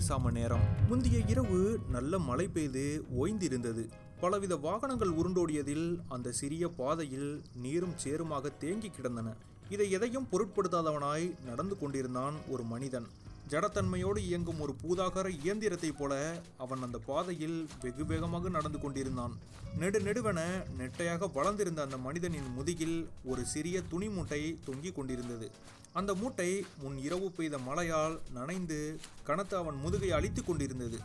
குளிர் சாம நேரம். முந்தைய இரவு நல்ல மழை பெய்து ஓய்ந்திருந்தது. பலவித வாகனங்கள் உருண்டோடியதில் அந்த சிறிய பாதையில் நீரும் சேருமாக தேங்கி கிடந்தன. இதை எதையும் பொருட்படுத்தாதவனாய் நடந்து கொண்டிருந்தான் ஒரு மனிதன். ஜடத்தன்மையோடு இயங்கும் ஒரு பூதாகர இயந்திரத்தைப் போல அவன் அந்த பாதையில் வெகு வேகமாக நடந்து கொண்டிருந்தான். நெடு நெடுவென நெட்டையாக வளர்ந்திருந்த அந்த மனிதனின் முதுகில் ஒரு சிறிய துணி மூட்டை தொங்கிக் கொண்டிருந்தது. அந்த மூட்டை முன் இரவு பெய்த மழையால் நனைந்து கனத்து அவன் முதுகை அழித்து கொண்டிருந்தது.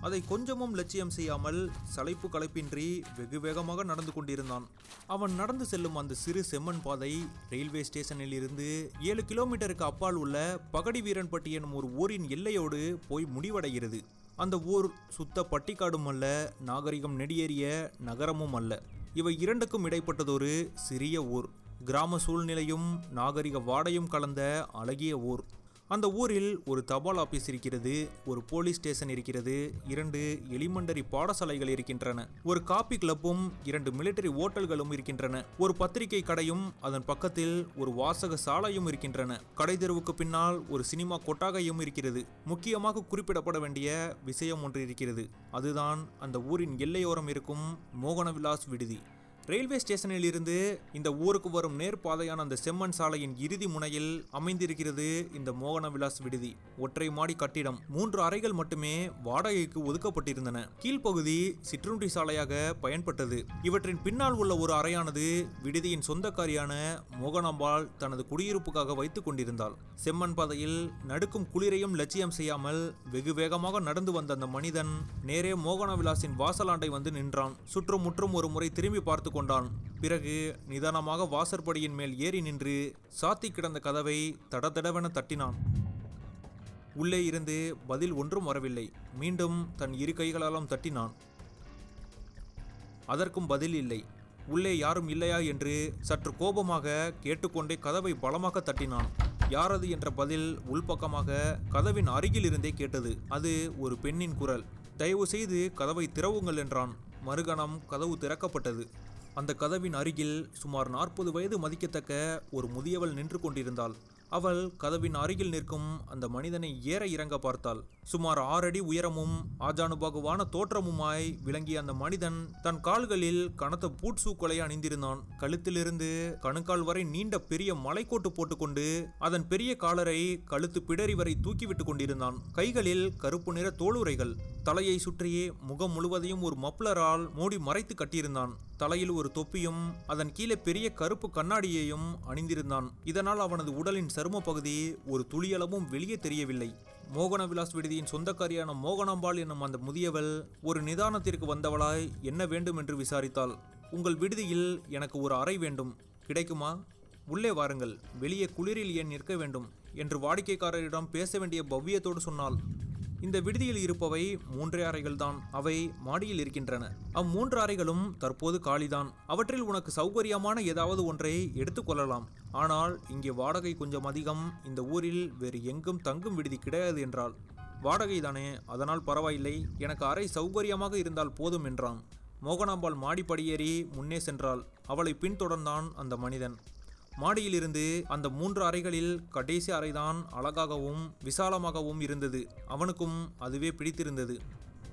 அதை கொஞ்சமும் லட்சியம் செய்யாமல் சளைப்பு களைப்பின்றி வெகு வேகமாக நடந்து கொண்டிருந்தான். அவன் நடந்து செல்லும் அந்த சிறு செம்மண் பாதை ரயில்வே ஸ்டேஷனில் இருந்து ஏழு கிலோமீட்டருக்கு அப்பால் உள்ள பகடி வீரன்பட்டி எனும் ஒரு ஊரின் எல்லையோடு போய் முடிவடைகிறது. அந்த ஊர் சுத்த பட்டிக்காடும் அல்ல நாகரிகம் நெடியேறிய நகரமும் அல்ல. இவை இரண்டுக்கும் இடைப்பட்டதொரு சிறிய ஊர். கிராம சூழ்நிலையும் நாகரிக வாடையும் கலந்த அழகிய ஊர். அந்த ஊரில் ஒரு தபால் ஆபீஸ் இருக்கிறது ஒரு போலீஸ் ஸ்டேஷன் இருக்கிறது இரண்டு எலிமெண்டரி பாடசாலைகள் இருக்கின்றன. ஒரு காபி கிளப்பும் இரண்டு மிலிட்டரி ஓட்டல்களும் இருக்கின்றன. ஒரு பத்திரிகை கடையும் அதன் பக்கத்தில் ஒரு வாசக சாலையும் இருக்கின்றன. கடை தெருவுக்கு பின்னால் ஒரு சினிமா கொட்டாகையும் இருக்கிறது. முக்கியமாக குறிப்பிடப்பட வேண்டிய விஷயம் ஒன்று இருக்கிறது. அதுதான் அந்த ஊரின் எல்லையோரம் இருக்கும் மோகனவிலாஸ் விடுதி. ரயில்வே ஸ்டேஷனில் இருந்து இந்த ஊருக்கு வரும் நேர்பாதையான அந்த செம்மண் சாலையின் இறுதி முனையில் அமைந்திருக்கிறது இந்த மோகன விலாஸ் விடுதி. ஒற்றை மாடி கட்டிடம் மூன்று அறைகள் மட்டுமே வாடகைக்கு ஒதுக்கப்பட்டிருந்தன. கீழ்ப்பகுதி சிற்றுண்டி சாலையாக பயன்பட்டது. இவற்றின் பின்னால் உள்ள ஒரு அறையானது விடுதியின் சொந்தக்காரியான மோகனாம்பாள் தனது குடியிருப்புக்காக வைத்துக் கொண்டிருந்தாள். செம்மண் பாதையில் நடுக்கும் குளிரையும் லட்சியம் செய்யாமல் வெகு வேகமாக நடந்து வந்த அந்த மனிதன் நேரே மோகன விலாசின் வாசலாண்டை வந்து நின்றான். சுற்றும் முற்றும் ஒரு முறை திரும்பி பார்த்து கொண்டான். பிறகு நிதானமாக வாசற்படியின் மேல் ஏறி நின்று சாத்தி கிடந்த கதவை தடதடவென தட்டினான். உள்ளே இருந்து பதில் ஒன்றும் வரவில்லை. மீண்டும் தன் இரு கைகளாலும் தட்டினான். அதற்கும் பதில் இல்லை. உள்ளே யாரும் இல்லையா என்று சற்று கோபமாக கேட்டுக்கொண்டே கதவை பலமாக தட்டினான். யாரது என்ற பதில் உள்பக்கமாக கதவின் அருகில் இருந்தே கேட்டது. அது ஒரு பெண்ணின் குரல். தயவு செய்து கதவை திறவுங்கள் என்றான். மறுகணம் கதவு திறக்கப்பட்டது. அந்த கதவின் அருகில் சுமார் நாற்பது வயது மதிக்கத்தக்க ஒரு முதியவள் நின்று கொண்டிருந்தாள். அவள் கதவின் அருகில் நிற்கும் அந்த மனிதனை ஏற இறங்க பார்த்தாள். சுமார் ஆறடி உயரமும் ஆஜானுபாகுவான தோற்றமுமாய் விளங்கிய அந்த மனிதன் தன் கால்களில் கனத்த பூட் சூக்களை அணிந்திருந்தான். கழுத்திலிருந்து கணுக்கால் வரை நீண்ட பெரிய மலைக்கோட்டு போட்டுக்கொண்டு அதன் பெரிய காலரை கழுத்து பிடரி வரை தூக்கிவிட்டு கொண்டிருந்தான். கைகளில் கருப்பு நிற தோளுரைகள். தலையை சுற்றியே முகம் முழுவதையும் ஒரு மப்ளரால் மூடி மறைத்து கட்டியிருந்தான். தலையில் ஒரு தொப்பியும் அதன் கீழே பெரிய கருப்பு கண்ணாடியையும் அணிந்திருந்தான். இதனால் அவனது உடலின் சரும பகுதி ஒரு துளியளவும் வெளியே தெரியவில்லை. மோகன விலாஸ் விடுதியின் சொந்தக்காரியான மோகனாம்பாள் என்னும் அந்த முதியவள் ஒரு நிதானத்திற்கு வந்தவளாய் என்ன வேண்டும் என்று விசாரித்தாள். உங்கள் விடுதியில் எனக்கு ஒரு அறை வேண்டும். கிடைக்குமா? உள்ளே வாருங்கள். வெளியே குளிரில் ஏன் நிற்க வேண்டும்? என்று வாடிக்கைக்காரரிடம் பேச வேண்டிய பவ்யத்தோடு சொன்னாள். இந்த விடுதியில் இருப்பவை மூன்றே அறைகள்தான் அவை மாடியில் இருக்கின்றன. அம்மூன்று அறைகளும் தற்போது காலிதான். அவற்றில் உனக்கு சௌகரியமான ஏதாவது ஒன்றை எடுத்துக்கொள்ளலாம் ஆனால் இங்கே வாடகை கொஞ்சம் அதிகம். இந்த ஊரில் வேறு எங்கும் தங்கும் விடுதி கிடையாது என்றால் வாடகை தானே அதனால் பரவாயில்லை. எனக்கு அறை சௌகரியமாக இருந்தால் போதும் என்றான். மோகனாம்பாள் மாடி படியேறி முன்னே சென்றாள். அவளை பின்தொடர்ந்தான் அந்த மனிதன். மாடியிலிருந்து அந்த மூன்று அறைகளில் கடைசி அறைதான் அழகாகவும் விசாலமாகவும் இருந்தது. அவனுக்கும் அதுவே பிடித்திருந்தது.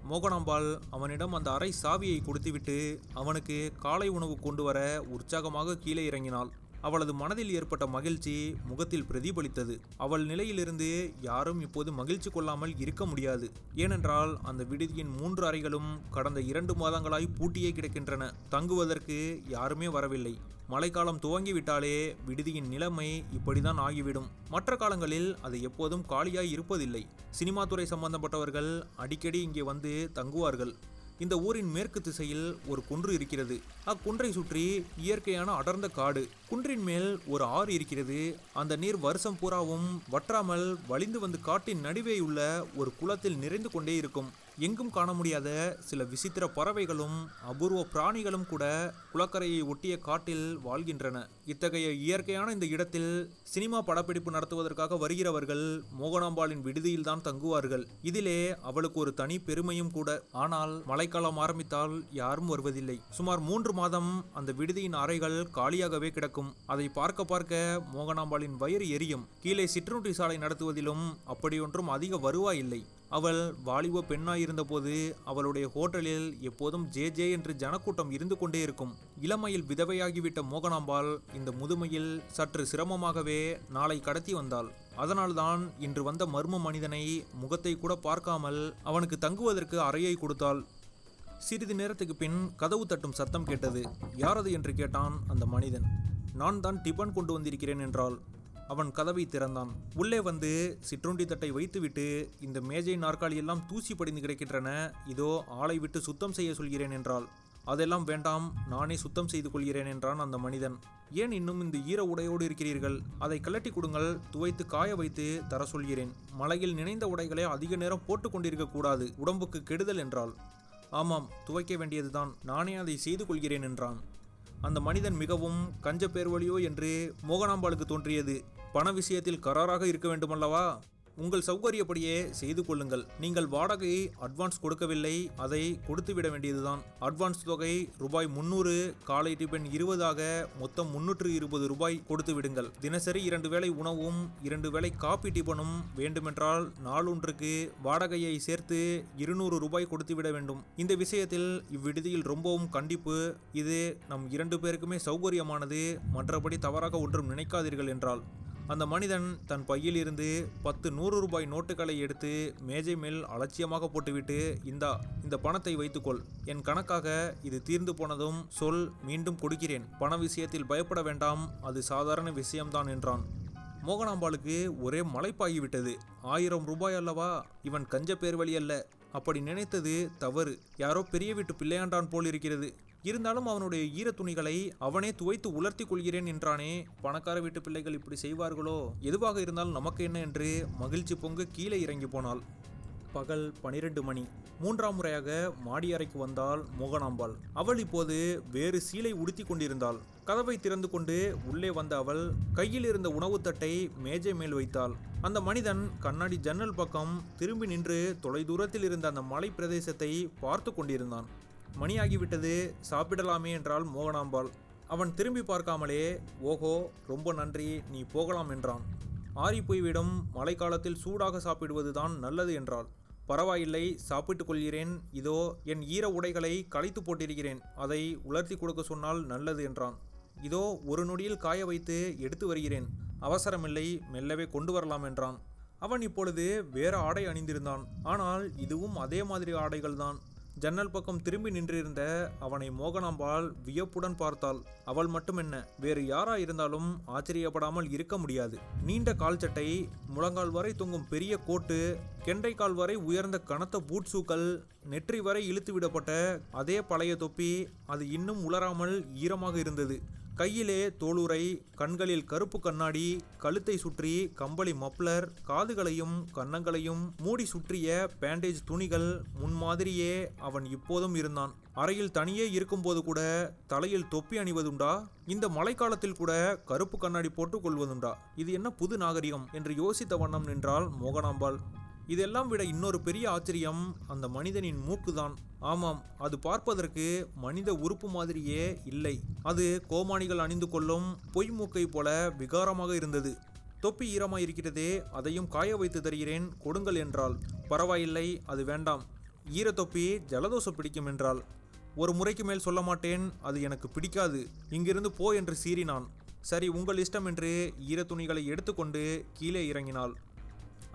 மோகனாம்பாள் அவனிடம் அந்த அறை சாவியை கொடுத்துவிட்டு அவனுக்கு காலை உணவு கொண்டு வர உற்சாகமாக கீழே இறங்கினாள். அவளது மனதில் ஏற்பட்ட மகிழ்ச்சி முகத்தில் பிரதிபலித்தது. அவள் நிலையிலிருந்து யாரும் இப்போது மகிழ்ச்சி கொள்ளாமல் இருக்க முடியாது. ஏனென்றால் அந்த விடுதியின் மூன்று அறைகளும் கடந்த இரண்டு மாதங்களாய் பூட்டியே கிடக்கின்றன. தங்குவதற்கு யாருமே வரவில்லை. மழைக்காலம் துவங்கிவிட்டாலே விடுதியின் நிலைமை இப்படிதான் ஆகிவிடும். மற்ற காலங்களில் அது எப்போதும் காலியாய் இருப்பதில்லை. சினிமா துறை சம்பந்தப்பட்டவர்கள் அடிக்கடி இங்கே வந்து தங்குவார்கள். இந்த ஊரின் மேற்கு திசையில் ஒரு குன்று இருக்கிறது. அக்குன்றை சுற்றி இயற்கையான அடர்ந்த காடு. குன்றின் மேல் ஒரு ஆறு இருக்கிறது. அந்த நீர் வருஷம் பூராவும் வற்றாமல் வழிந்து வந்து காட்டின் நடுவே உள்ள ஒரு குளத்தில் நிறைந்து கொண்டே இருக்கும். எங்கும் காண முடியாத சில விசித்திர பறவைகளும் அபூர்வ பிராணிகளும் கூட குளக்கரையை ஒட்டிய காட்டில் வாழ்கின்றன. இத்தகைய இயற்கையான இந்த இடத்தில் சினிமா படப்பிடிப்பு நடத்துவதற்காக வருகிறவர்கள் மோகனாம்பாளின் விடுதியில் தான் தங்குவார்கள். இதிலே அவளுக்கு ஒரு தனி பெருமையும் கூட. ஆனால் மலை மழைக்காலம் ஆரம்பித்தால் யாரும் வருவதில்லை. சுமார் மூன்று மாதம் அந்த விடுதியின் அறைகள் காலியாகவே கிடக்கும். அதை பார்க்க பார்க்க மோகனாம்பாளின் வயிறு எரியும். கீழே சிற்றுண்டி சாலை நடத்துவதிலும் அப்படியொன்றும் அதிக வருவாய் இல்லை. அவள் வாலிப பெண்ணாயிருந்தபோது அவளுடைய ஹோட்டலில் எப்போதும் ஜே ஜே என்று ஜனக்கூட்டம் இருந்து கொண்டே இருக்கும். இளமையில் விதவையாகிவிட்ட மோகனாம்பாள் இந்த முதுமையில் சற்று சிரமமாகவே நாளை கடத்தி வந்தாள். அதனால்தான் இன்று வந்த மர்ம மனிதனை முகத்தை கூட பார்க்காமல் அவனுக்கு தங்குவதற்கு அறையை கொடுத்தாள். சிறிது நேரத்துக்கு பின் கதவு தட்டும் சத்தம் கேட்டது. யாரது? என்று கேட்டான் அந்த மனிதன். நான் தான் டிபன் கொண்டு வந்திருக்கிறேன் என்றால் அவன் கதவை திறந்தான். உள்ளே வந்து சிற்றுண்டி தட்டை வைத்துவிட்டு இந்த மேஜை நாற்காலியெல்லாம் தூசி படிந்து கிடக்கின்றன. இதோ ஆளை விட்டு சுத்தம் செய்ய சொல்கிறேன் என்றாள். அதெல்லாம் வேண்டாம். நானே சுத்தம் செய்து கொள்கிறேன் என்றான் அந்த மனிதன். ஏன் இன்னும் இந்த ஈர உடையோடு இருக்கிறீர்கள்? அதை கலட்டி கொடுங்கள். துவைத்து காய வைத்து தர சொல்கிறேன். மலையில் நினைந்த உடைகளை அதிக நேரம் போட்டு கொண்டிருக்க கூடாது. உடம்புக்கு கெடுதல் என்றாள். ஆமாம் துவைக்க வேண்டியதுதான். நானே அதை செய்து கொள்கிறேன் என்றான். அந்த மனிதன் மிகவும் கஞ்ச பேர்வழியோ என்று மோகனாம்பாளுக்கு தோன்றியது. பண விஷயத்தில் கராராக இருக்க வேண்டுமல்லவா? உங்கள் சௌகரியப்படியே செய்து கொள்ளுங்கள். நீங்கள் வாடகையை அட்வான்ஸ் கொடுக்கவில்லை அதை கொடுத்துவிட வேண்டியதுதான். அட்வான்ஸ் தொகை ரூபாய் முன்னூறு காலை டிபன் இருபதாக மொத்தம் முன்னூற்று இருபது ரூபாய் கொடுத்து விடுங்கள். தினசரி இரண்டு வேளை உணவும் இரண்டு வேளை காபி டிபனும் வேண்டுமென்றால் நாளொன்றுக்கு வாடகையை சேர்த்து இருநூறு ரூபாய் கொடுத்துவிட வேண்டும். இந்த விஷயத்தில் இவ்விடுதியில் ரொம்பவும் கண்டிப்பு. இது நம் இரண்டு பேருக்குமே சௌகரியமானது. மற்றபடி தவறாக ஒன்றும் நினைக்காதீர்கள் என்றால். அந்த மனிதன் தன் பையிலிருந்து பத்து நூறு ரூபாய் நோட்டுகளை எடுத்து மேஜை மேல் அலட்சியமாக போட்டுவிட்டு இந்தா இந்த பணத்தை வைத்துக்கொள். என் கணக்காக இது தீர்ந்து போனதும் சொல் மீண்டும் கொடுக்கிறேன். பண விஷயத்தில் பயப்பட வேண்டாம். அது சாதாரண விஷயம்தான் என்றான். மோகனாம்பாளுக்கு ஒரே மலைப்பாகிவிட்டது ஆயிரம் ரூபாய் அல்லவா? இவன் கஞ்ச பேர்வழி அல்ல. அப்படி நினைத்தது தவறு. யாரோ பெரிய வீட்டு பிள்ளையாண்டான் போல் இருக்கிறது இருந்தாலும் அவனுடைய ஈர துணிகளை அவனே துவைத்து உலர்த்தி கொள்கிறேன் என்றானே. பணக்கார வீட்டு பிள்ளைகள் இப்படி செய்வார்களோ? எதுவாக இருந்தாலும் நமக்கு என்ன என்று மகிழ்ச்சி பொங்க கீழே இறங்கி போனாள். பகல் பனிரெண்டு மணி. மூன்றாம் முறையாக மாடி அறைக்கு வந்தாள் மோகனாம்பாள். அவள் இப்போது வேறு சீலை உடுத்தி கொண்டிருந்தாள். கதவை திறந்து கொண்டு உள்ளே வந்த அவள் கையில் இருந்த உணவுத் தட்டை மேஜை மேல் வைத்தாள். அந்த மனிதன் கண்ணாடி ஜன்னல் பக்கம் திரும்பி நின்று தொலைதூரத்தில் இருந்த அந்த மலை பிரதேசத்தை பார்த்து கொண்டிருந்தான். மணியாகிவிட்டது சாப்பிடலாமே என்றாள் மோகனாம்பாள். அவன் திரும்பி பார்க்காமலே ஓஹோ ரொம்ப நன்றி நீ போகலாம் என்றான். ஆறி போய்விடும் மழைக்காலத்தில் சூடாக சாப்பிடுவதுதான் நல்லது என்றாள். பரவாயில்லை சாப்பிட்டுக் கொள்கிறேன். இதோ என் ஈர உடைகளை களைத்து போட்டிருக்கிறேன். அதை உலர்த்தி கொடுக்க சொன்னால் நல்லது என்றான். இதோ ஒரு நொடியில் காய வைத்து எடுத்து வருகிறேன். அவசரமில்லை மெல்லவே கொண்டு வரலாம் என்றான். அவன் இப்பொழுது வேற ஆடை அணிந்திருந்தான். ஆனால் இதுவும் அதே மாதிரி ஆடைகள்தான். ஜன்னல் பக்கம் திரும்பி நின்றிருந்த அவனை மோகனாம்பாள் வியப்புடன் பார்த்தாள். அவள் மட்டுமென்ன வேறு யாரா இருந்தாலும் ஆச்சரியப்படாமல் இருக்க முடியாது. நீண்ட கால் சட்டை முழங்கால் வரை தொங்கும் பெரிய கோட்டு கெண்டைக்கால் வரை உயர்ந்த கனத்த பூட்ஸூக்கள் நெற்றி வரை இழுத்து விடப்பட்ட அதே பழைய தொப்பி அது இன்னும் உலராமல் ஈரமாக இருந்தது. கையிலே தோளுரை கண்களில் கருப்பு கண்ணாடி கழுத்தை சுற்றி கம்பளி மப்ளர் காதுகளையும் கன்னங்களையும் மூடி சுற்றிய பேண்டேஜ் துணிகள் முன்மாதிரியே அவன் இப்போதும் இருந்தான். அறையில் தனியே இருக்கும்போது கூட தலையில் தொப்பி அணிவதுண்டா? இந்த மழைக்காலத்தில் கூட கருப்பு கண்ணாடி போட்டுக் கொள்வதுண்டா? இது என்ன புது நாகரிகம்? என்று யோசித்த வண்ணம் நின்றால் மோகனாம்பாள். இதெல்லாம் விட இன்னொரு பெரிய ஆச்சரியம் அந்த மனிதனின் மூக்குதான். ஆமாம் அது பார்ப்பதற்கு மனித உறுப்பு மாதிரியே இல்லை. அது கோமானிகள் அணிந்து கொள்ளும் பொய் மூக்கை போல விகாரமாக இருந்தது. தொப்பி ஈரமாக இருக்கிறதே அதையும் காய வைத்து தருகிறேன் கொடுங்கள் என்றால் பரவாயில்லை அது வேண்டாம். ஈர தொப்பி ஜலதோஷம் பிடிக்கும் என்றால் ஒரு முறைக்கு மேல் சொல்ல மாட்டேன் அது எனக்கு பிடிக்காது. இங்கிருந்து போ என்று சீறினான். சரி உங்கள் இஷ்டம் என்று ஈர துணிகளை எடுத்துக்கொண்டு கீழே இறங்கினாள்.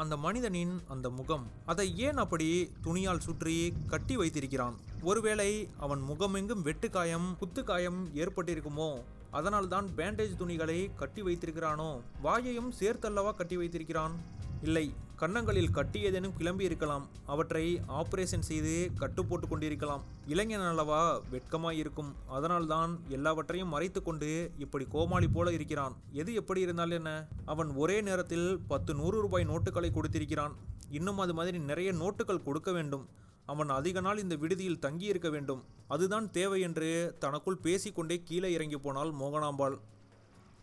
அந்த மனிதனின் அந்த முகம் அதை ஏன் அப்படி துணியால் சுற்றி கட்டி வைத்திருக்கிறான்? ஒருவேளை அவன் முகமெங்கும் வெட்டுக்காயம் குத்துக்காயம் ஏற்பட்டிருக்குமோ? அதனால்தான் பேண்டேஜ் துணிகளை கட்டி வைத்திருக்கிறானோ? வாயையும் சேர்த்தல்லவா கட்டி வைத்திருக்கிறான்? இல்லை கன்னங்களில் கட்டி ஏதேனும் கிளம்பி இருக்கலாம். அவற்றை ஆபரேஷன் செய்து கட்டு போட்டு கொண்டிருக்கலாம். இளைஞன் அல்லவா வெட்கமாக இருக்கும். அதனால்தான் எல்லாவற்றையும் மறைத்து கொண்டு இப்படி கோமாளி போல இருக்கிறான். எது எப்படி இருந்தால் என்ன? அவன் ஒரே நேரத்தில் பத்து நூறு ரூபாய் நோட்டுகளை கொடுத்திருக்கிறான். இன்னும் அது மாதிரி நிறைய நோட்டுகள் கொடுக்க வேண்டும். அவன் அதிக நாள் இந்த விடுதியில் தங்கியிருக்க வேண்டும். அதுதான் தேவை என்று தனக்குள் பேசிக்கொண்டே கீழே இறங்கி போனாள் மோகனாம்பாள்.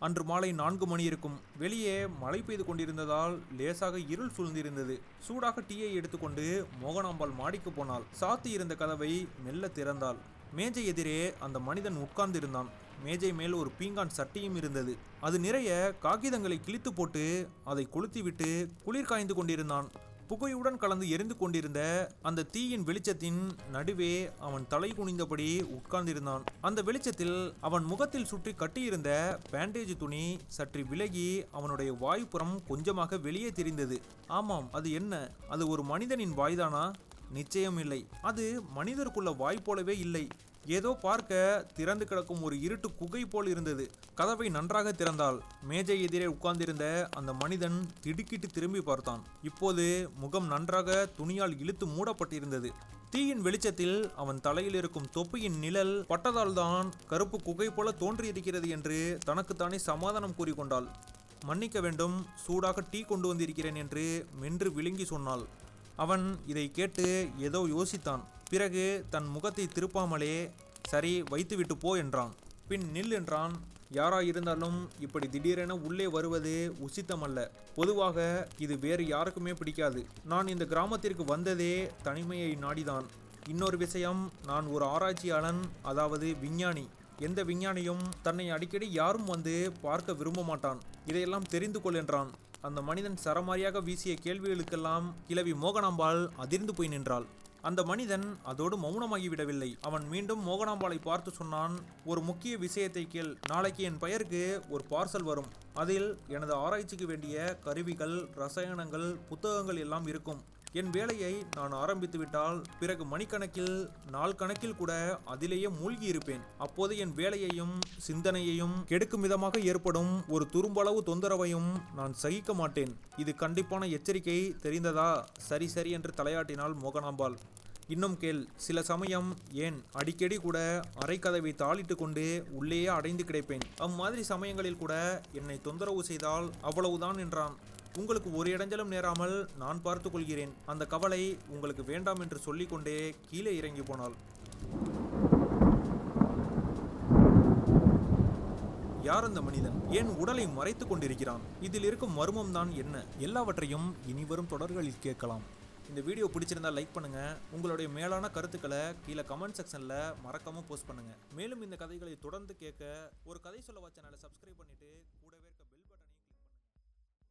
அன்று மாலை நான்கு மணி இருக்கும் வெளியே மழை பெய்து கொண்டிருந்ததால் லேசாக இருள் சூழ்ந்திருந்தது. சூடாக டீயை எடுத்துக்கொண்டு மோகனாம்பாள் மாடிக்கு போனாள். சாத்தி இருந்த கதவை மெல்ல திறந்தாள். மேஜை எதிரே அந்த மனிதன் உட்கார்ந்திருந்தான். மேஜை மேல் ஒரு பீங்கான் சட்டியும் இருந்தது. அது நிறைய காகிதங்களை கிழித்து போட்டு அதை கொளுத்திவிட்டு குளிர் காய்ந்து கொண்டிருந்தான். புகையுடன் கலந்து எரிந்து கொண்டிருந்த அந்த தீயின் வெளிச்சத்தின் நடுவே அவன் தலை குனிந்தபடி உட்கார்ந்திருந்தான். அந்த வெளிச்சத்தில் அவன் முகத்தில் சுற்றி கட்டியிருந்த பேண்டேஜ் துணி சற்று விலகி அவனுடைய வாய்ப்புறம் கொஞ்சமாக வெளியே தெரிந்தது. ஆமாம் அது என்ன? அது ஒரு மனிதனின் வாய்தானா? நிச்சயம் இல்லை அது மனிதருக்குள்ள வாய் போலவே இல்லை. ஏதோ பார்க்க திறந்து கிடக்கும் ஒரு இருட்டு குகை போல் இருந்தது. கதவை நன்றாக திறந்தால் மேஜை எதிரே உட்கார்ந்திருந்த அந்த மனிதன் திடுக்கிட்டு திரும்பி பார்த்தான். இப்போது முகம் நன்றாக துணியால் இழுத்து மூடப்பட்டிருந்தது. தீயின் வெளிச்சத்தில் அவன் தலையில் இருக்கும் தொப்பியின் நிழல் பட்டதால் தான் கருப்பு குகை போல தோன்றியிருக்கிறது என்று தனக்குத்தானே சமாதானம் கூறிக்கொண்டாள். மன்னிக்க வேண்டும் சூடாக டீ கொண்டு வந்திருக்கிறேன் என்று மென்று விழுங்கி சொன்னாள். அவன் இதை கேட்டு ஏதோ யோசித்தான். பிறகு தன் முகத்தை திருப்பாமலே சரி வைத்துவிட்டு போ என்றான். பின் நில் என்றான். யாராயிருந்தாலும் இப்படி திடீரென உள்ளே வருவது உசித்தமல்ல. பொதுவாக இது வேறு யாருக்குமே பிடிக்காது. நான் இந்த கிராமத்திற்கு வந்ததே தனிமையை நாடிதான். இன்னொரு விஷயம் நான் ஒரு ஆராய்ச்சியாளன் அதாவது விஞ்ஞானி. எந்த விஞ்ஞானியும் தன்னை அடிக்கடி யாரும் வந்து பார்க்க விரும்ப மாட்டான். இதையெல்லாம் தெரிந்து கொள் என்றான். அந்த மனிதன் சரமாரியாக வீசிய கேள்விகளுக்கெல்லாம் கிழவி மோகனாம்பாள் அதிர்ந்து போய் நின்றாள். அந்த மனிதன் அதோடு மௌனமாகி விடவில்லை அவன் மீண்டும் மோகனாம்பாளை பார்த்து சொன்னான் ஒரு முக்கிய விஷயத்தை கேள். நாளைக்கு என் பெயருக்கு ஒரு பார்சல் வரும். அதில் எனது ஆராய்ச்சிக்கு வேண்டிய கருவிகள் ரசாயனங்கள் புத்தகங்கள் எல்லாம் இருக்கும். என் வேலையை நான் ஆரம்பித்து விட்டால் பிறகு மணிக்கணக்கில் நாள் கணக்கில் கூட அதிலேயே மூழ்கி இருப்பேன். அப்போது என் வேலையையும் சிந்தனையையும் கெடுக்கும் விதமாக ஏற்படும் ஒரு துரும்பளவு தொந்தரவையும் நான் சகிக்க மாட்டேன். இது கண்டிப்பான எச்சரிக்கை. தெரிந்ததா? சரி சரி என்று தலையாட்டினாள் மோகனாம்பாள். இன்னும் கேள். சில சமயம் ஏன்? அடிக்கடி கூட அரைக்கதவை தாளிட்டு கொண்டு உள்ளேயே அடைந்து கிடைப்பேன். அம்மாதிரி சமயங்களில் கூட என்னை தொந்தரவு செய்தால் அவ்வளவுதான் என்றான். உங்களுக்கு ஒரு இடைஞ்சலும் நேராமல் நான் பார்த்து கொள்கிறேன். அந்த கவலை உங்களுக்கு வேண்டாம் என்று சொல்லிக்கொண்டே கீழே இறங்கி போனாள். யார் அந்த மனிதன்? ஏன் உடலை மறைத்துக் கொண்டிருக்கிறான்? இதில் இருக்கும் மர்மம் தான் என்ன? எல்லாவற்றையும் இனிவரும் தொடர்களில் கேட்கலாம். இந்த வீடியோ பிடிச்சிருந்தா லைக் பண்ணுங்க. உங்களுடைய மேலான கருத்துக்களை கீழே கமெண்ட் செக்ஷன்ல மறக்காம போஸ்ட் பண்ணுங்க. மேலும் இந்த கதைகளை தொடர்ந்து கேட்க ஒரு கதை சொல்ல சேனலை சப்ஸ்கிரைப் பண்ணிட்டு